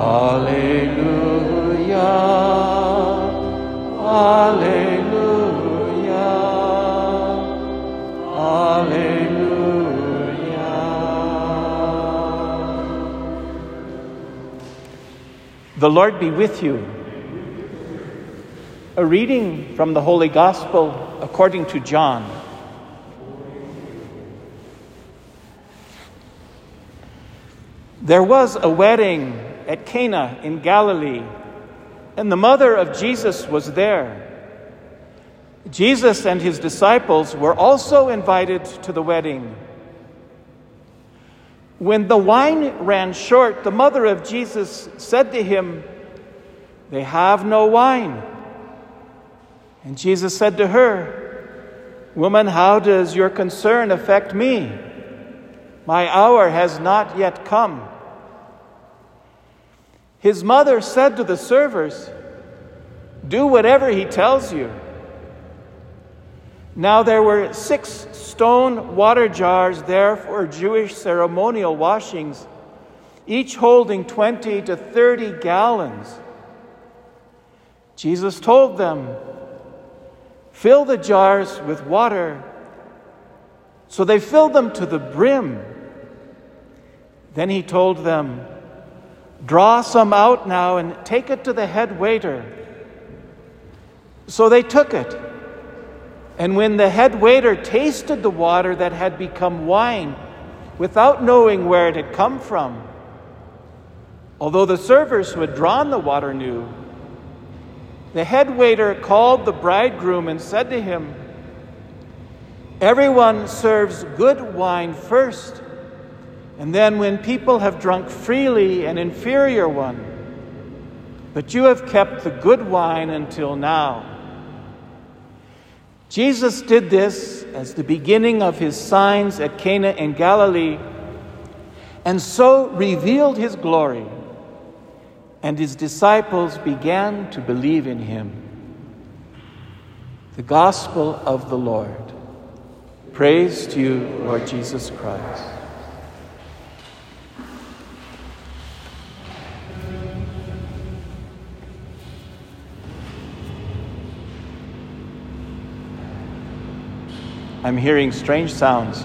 Alleluia. The Lord be with you. A reading from the Holy Gospel according to John. There was a wedding at Cana in Galilee, and the mother of Jesus was there. Jesus and his disciples were also invited to the wedding. When the wine ran short, the mother of Jesus said to him, They have no wine. And Jesus said to her, Woman, how does your concern affect me? My hour has not yet come. His mother said to the servers, Do whatever he tells you. Now there were six stone water jars there for Jewish ceremonial washings, each holding 20 to 30 gallons. Jesus told them, Fill the jars with water. So they filled them to the brim. Then he told them, Draw some out now and take it to the head waiter. So they took it. And when the head waiter tasted the water that had become wine, without knowing where it had come from, although the servers who had drawn the water knew, the head waiter called the bridegroom and said to him, Everyone serves good wine first and then, when people have drunk freely, an inferior one. But you have kept the good wine until now. Jesus did this as the beginning of his signs at Cana in Galilee, and so revealed his glory, and his disciples began to believe in him. The Gospel of the Lord. Praise to you, Lord Jesus Christ. I'm hearing strange sounds.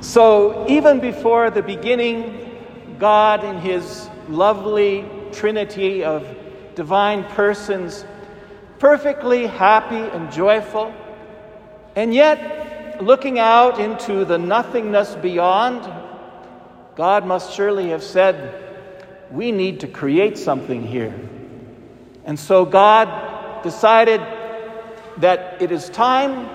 so, even before the beginning, God, in His lovely trinity of divine persons, perfectly happy and joyful, and yet looking out into the nothingness beyond, God must surely have said, We need to create something here. And so God decided that it is time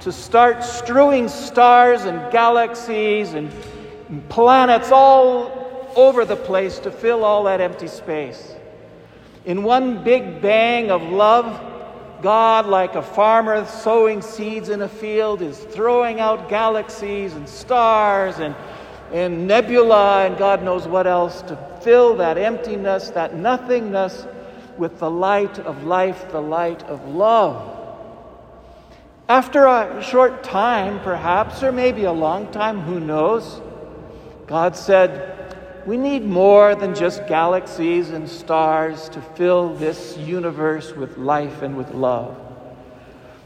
to start strewing stars and galaxies and planets all over the place to fill all that empty space. In one big bang of love, God, like a farmer sowing seeds in a field, is throwing out galaxies and stars and, and nebula and God knows what else to fill that emptiness, that nothingness with the light of life, the light of love. After a short time, perhaps, or maybe a long time, who knows, God said, We need more than just galaxies and stars to fill this universe with life and with love.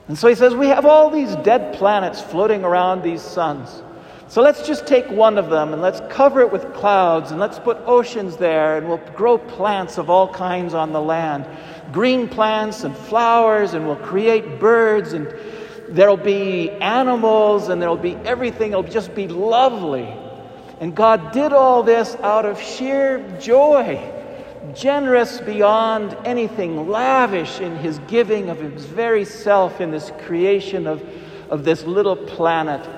And so he says, We have all these dead planets floating around these suns. So let's just take one of them and let's cover it with clouds and let's put oceans there and we'll grow plants of all kinds on the land green plants and flowers and we'll create birds and there'll be animals and there'll be everything. It'll just be lovely. And God did all this out of sheer joy, generous beyond anything, lavish in His giving of His very self in this creation of, of this little planet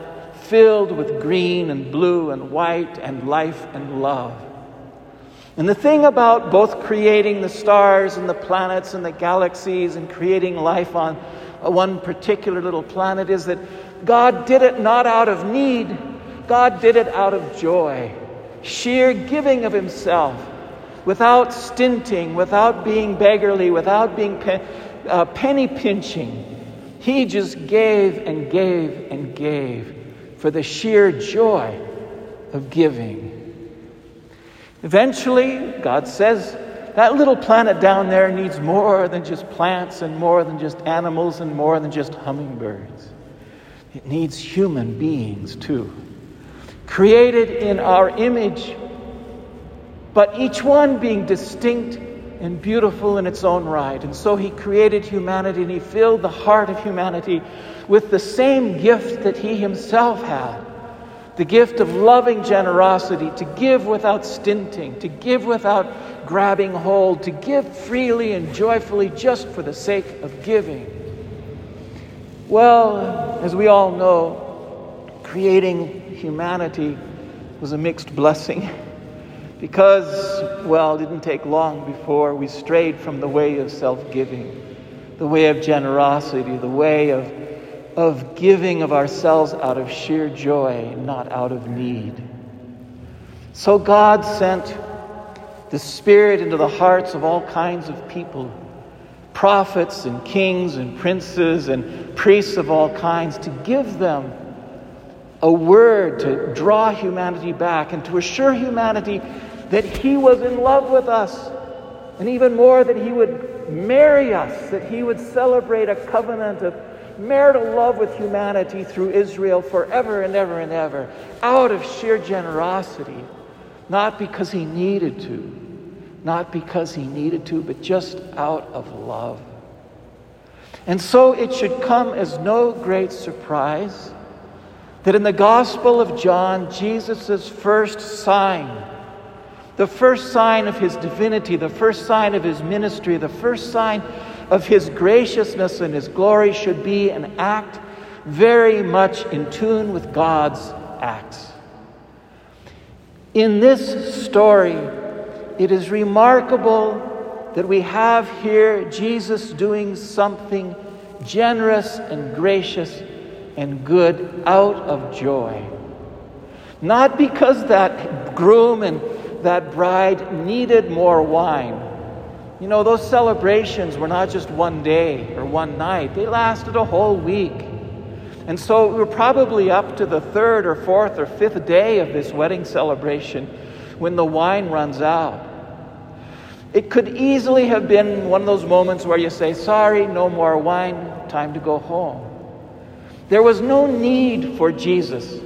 filled with green and blue and white and life and love. And the thing about both creating the stars and the planets and the galaxies and creating life on one particular little planet is that God did it not out of need, God did it out of joy, sheer giving of Himself, without stinting, without being beggarly, without being uh, penny pinching. He just gave and gave and gave for the sheer joy of giving. Eventually, God says, that little planet down there needs more than just plants and more than just animals and more than just hummingbirds. It needs human beings too, created in our image, but each one being distinct and beautiful in its own right. And so he created humanity and he filled the heart of humanity with the same gift that he himself had the gift of loving generosity, to give without stinting, to give without grabbing hold, to give freely and joyfully just for the sake of giving. Well, as we all know, creating humanity was a mixed blessing because, well, it didn't take long before we strayed from the way of self giving, the way of generosity, the way of of giving of ourselves out of sheer joy, not out of need. So God sent the Spirit into the hearts of all kinds of people prophets and kings and princes and priests of all kinds to give them a word to draw humanity back and to assure humanity that He was in love with us. And even more, that He would marry us, that He would celebrate a covenant of marital love with humanity through Israel forever and ever and ever, out of sheer generosity, not because he needed to, not because he needed to, but just out of love. And so it should come as no great surprise that in the Gospel of John, Jesus' first sign, the first sign of his divinity, the first sign of his ministry, the first sign of His graciousness and His glory should be an act very much in tune with God's acts. In this story, it is remarkable that we have here Jesus doing something generous and gracious and good out of joy. Not because that groom and that bride needed more wine you know, those celebrations were not just one day or one night, they lasted a whole week. And so we were probably up to the third or fourth or fifth day of this wedding celebration when the wine runs out. It could easily have been one of those moments where you say, Sorry, no more wine, time to go home. There was no need for Jesus.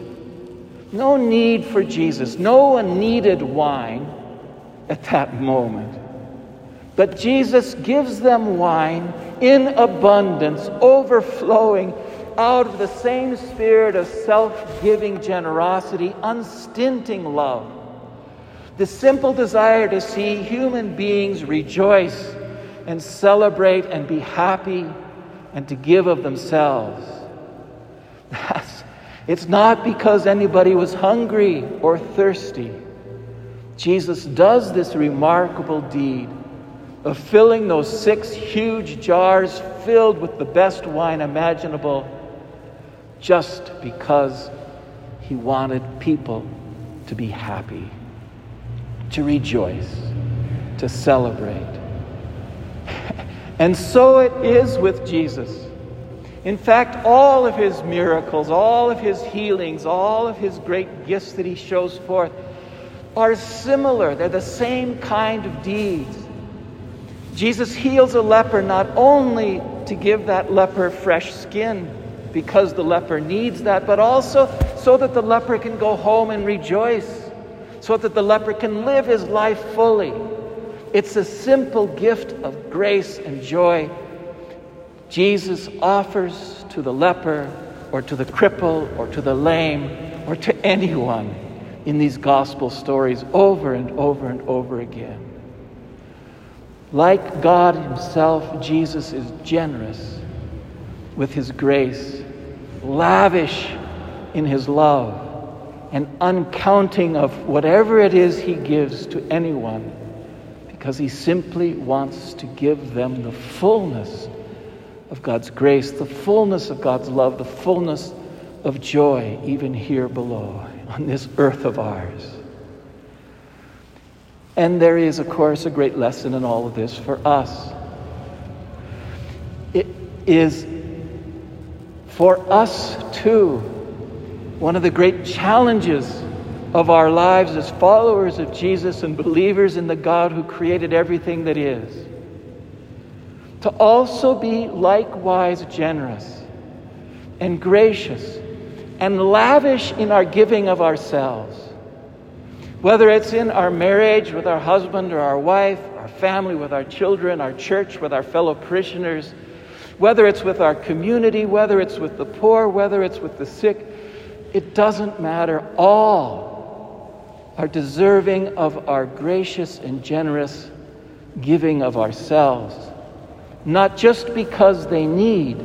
No need for Jesus. No one needed wine at that moment. But Jesus gives them wine in abundance, overflowing out of the same spirit of self giving generosity, unstinting love. The simple desire to see human beings rejoice and celebrate and be happy and to give of themselves. It's not because anybody was hungry or thirsty. Jesus does this remarkable deed of filling those six huge jars filled with the best wine imaginable just because he wanted people to be happy, to rejoice, to celebrate. and so it is with Jesus. In fact, all of his miracles, all of his healings, all of his great gifts that he shows forth are similar. They're the same kind of deeds. Jesus heals a leper not only to give that leper fresh skin because the leper needs that, but also so that the leper can go home and rejoice, so that the leper can live his life fully. It's a simple gift of grace and joy Jesus offers to the leper or to the cripple or to the lame or to anyone in these gospel stories over and over and over again. Like God Himself, Jesus is generous with His grace, lavish in His love, and uncounting of whatever it is He gives to anyone, because He simply wants to give them the fullness of God's grace, the fullness of God's love, the fullness of joy, even here below on this earth of ours. And there is, of course, a great lesson in all of this for us. It is for us, too, one of the great challenges of our lives as followers of Jesus and believers in the God who created everything that is. To also be likewise generous and gracious and lavish in our giving of ourselves. Whether it's in our marriage with our husband or our wife, our family with our children, our church with our fellow parishioners, whether it's with our community, whether it's with the poor, whether it's with the sick, it doesn't matter. All are deserving of our gracious and generous giving of ourselves, not just because they need,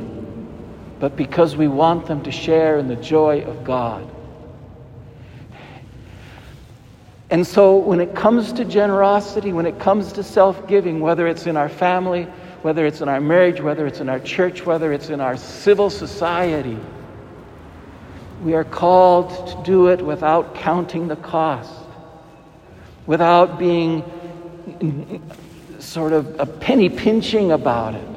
but because we want them to share in the joy of God. And so, when it comes to generosity, when it comes to self giving, whether it's in our family, whether it's in our marriage, whether it's in our church, whether it's in our civil society, we are called to do it without counting the cost, without being sort of a penny pinching about it.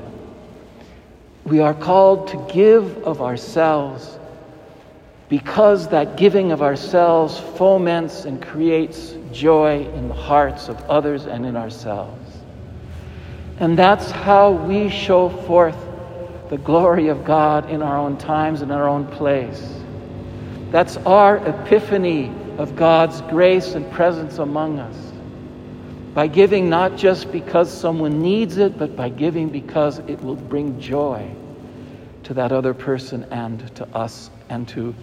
We are called to give of ourselves because that giving of ourselves foments and creates joy in the hearts of others and in ourselves. And that's how we show forth the glory of God in our own times and our own place. That's our epiphany of God's grace and presence among us. By giving not just because someone needs it, but by giving because it will bring joy to that other person and to us and to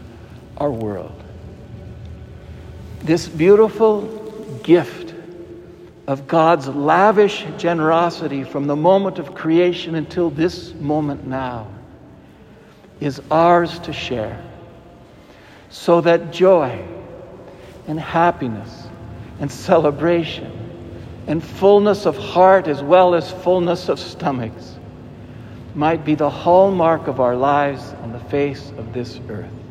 our world. This beautiful gift of God's lavish generosity from the moment of creation until this moment now is ours to share so that joy and happiness and celebration and fullness of heart as well as fullness of stomachs might be the hallmark of our lives on the face of this earth.